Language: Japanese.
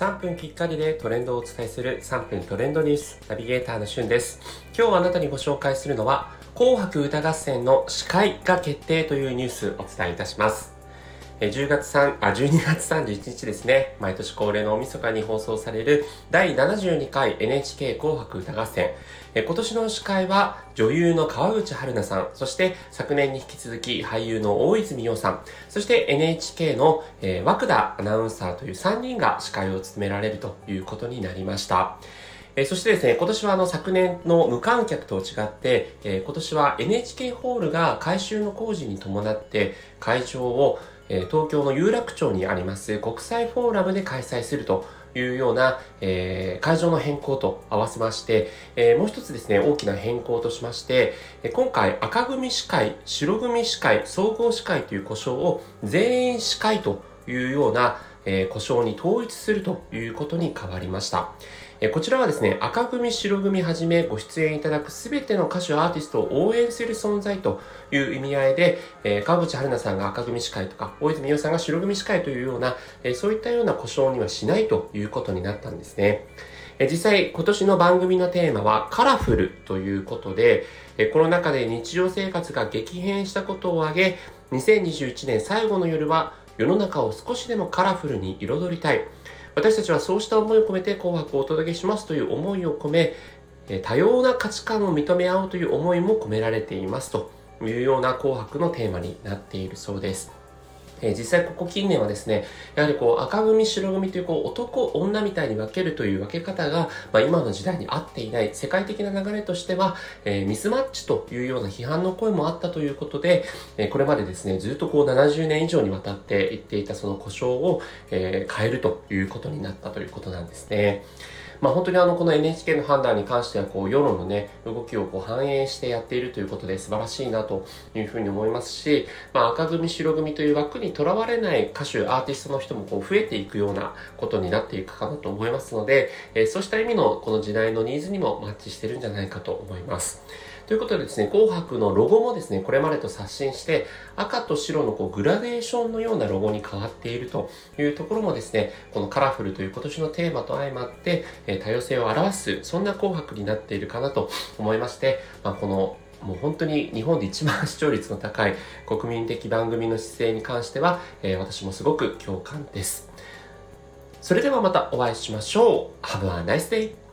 3分きっかりでトレンドをお伝えする3分トレンドニュースナビゲーターのしゅんです。今日あなたにご紹介するのは紅白歌合戦の司会が決定というニュースお伝えいたします。10月3あ12月31日ですね。毎年恒例の大晦日に放送される第72回 NHK 紅白歌合戦。今年の司会は女優の川口春奈さん、そして昨年に引き続き俳優の大泉洋さん、そして NHK の、えー、涌田アナウンサーという3人が司会を務められるということになりました。えー、そしてですね、今年はあの昨年の無観客と違って、えー、今年は NHK ホールが改修の工事に伴って会場を、え東京の有楽町にあります国際フォーラムで開催するというような、えー、会場の変更と合わせまして、えー、もう一つですね、大きな変更としまして、今回赤組司会、白組司会、総合司会という故障を全員司会というような、えー、故障に統一するということに変わりました。えこちらはですね、赤組、白組はじめご出演いただくすべての歌手、アーティストを応援する存在という意味合いで、え川口春奈さんが赤組司会とか、大泉洋さんが白組司会というような、えそういったような故障にはしないということになったんですね。え実際、今年の番組のテーマはカラフルということで、えコロナ禍で日常生活が激変したことを挙げ、2021年最後の夜は世の中を少しでもカラフルに彩りたい。私たちはそうした思いを込めて紅白をお届けしますという思いを込め、多様な価値観を認め合おうという思いも込められていますというような紅白のテーマになっているそうです。え実際ここ近年はですね、やはりこう赤組白組というこう男女みたいに分けるという分け方が、まあ、今の時代に合っていない世界的な流れとしては、えー、ミスマッチというような批判の声もあったということで、えー、これまでですね、ずっとこう70年以上にわたって言っていたその故障を、えー、変えるということになったということなんですね。まあ、本当にあのこの NHK の判断に関してはこう世論のね動きをこう反映してやっているということで素晴らしいなというふうに思いますし、まあ、赤組白組という枠にとらわれない歌手アーティストの人もこう増えていくようなことになっていくかなと思いますので、えー、そうした意味のこの時代のニーズにもマッチしてるんじゃないかと思います。ということでですね、紅白のロゴもですね、これまでと刷新して、赤と白のこうグラデーションのようなロゴに変わっているというところもですね、このカラフルという今年のテーマと相まって、え多様性を表す、そんな紅白になっているかなと思いまして、まあ、このもう本当に日本で一番視聴率の高い国民的番組の姿勢に関しては、えー、私もすごく共感です。それではまたお会いしましょう。Have a nice day!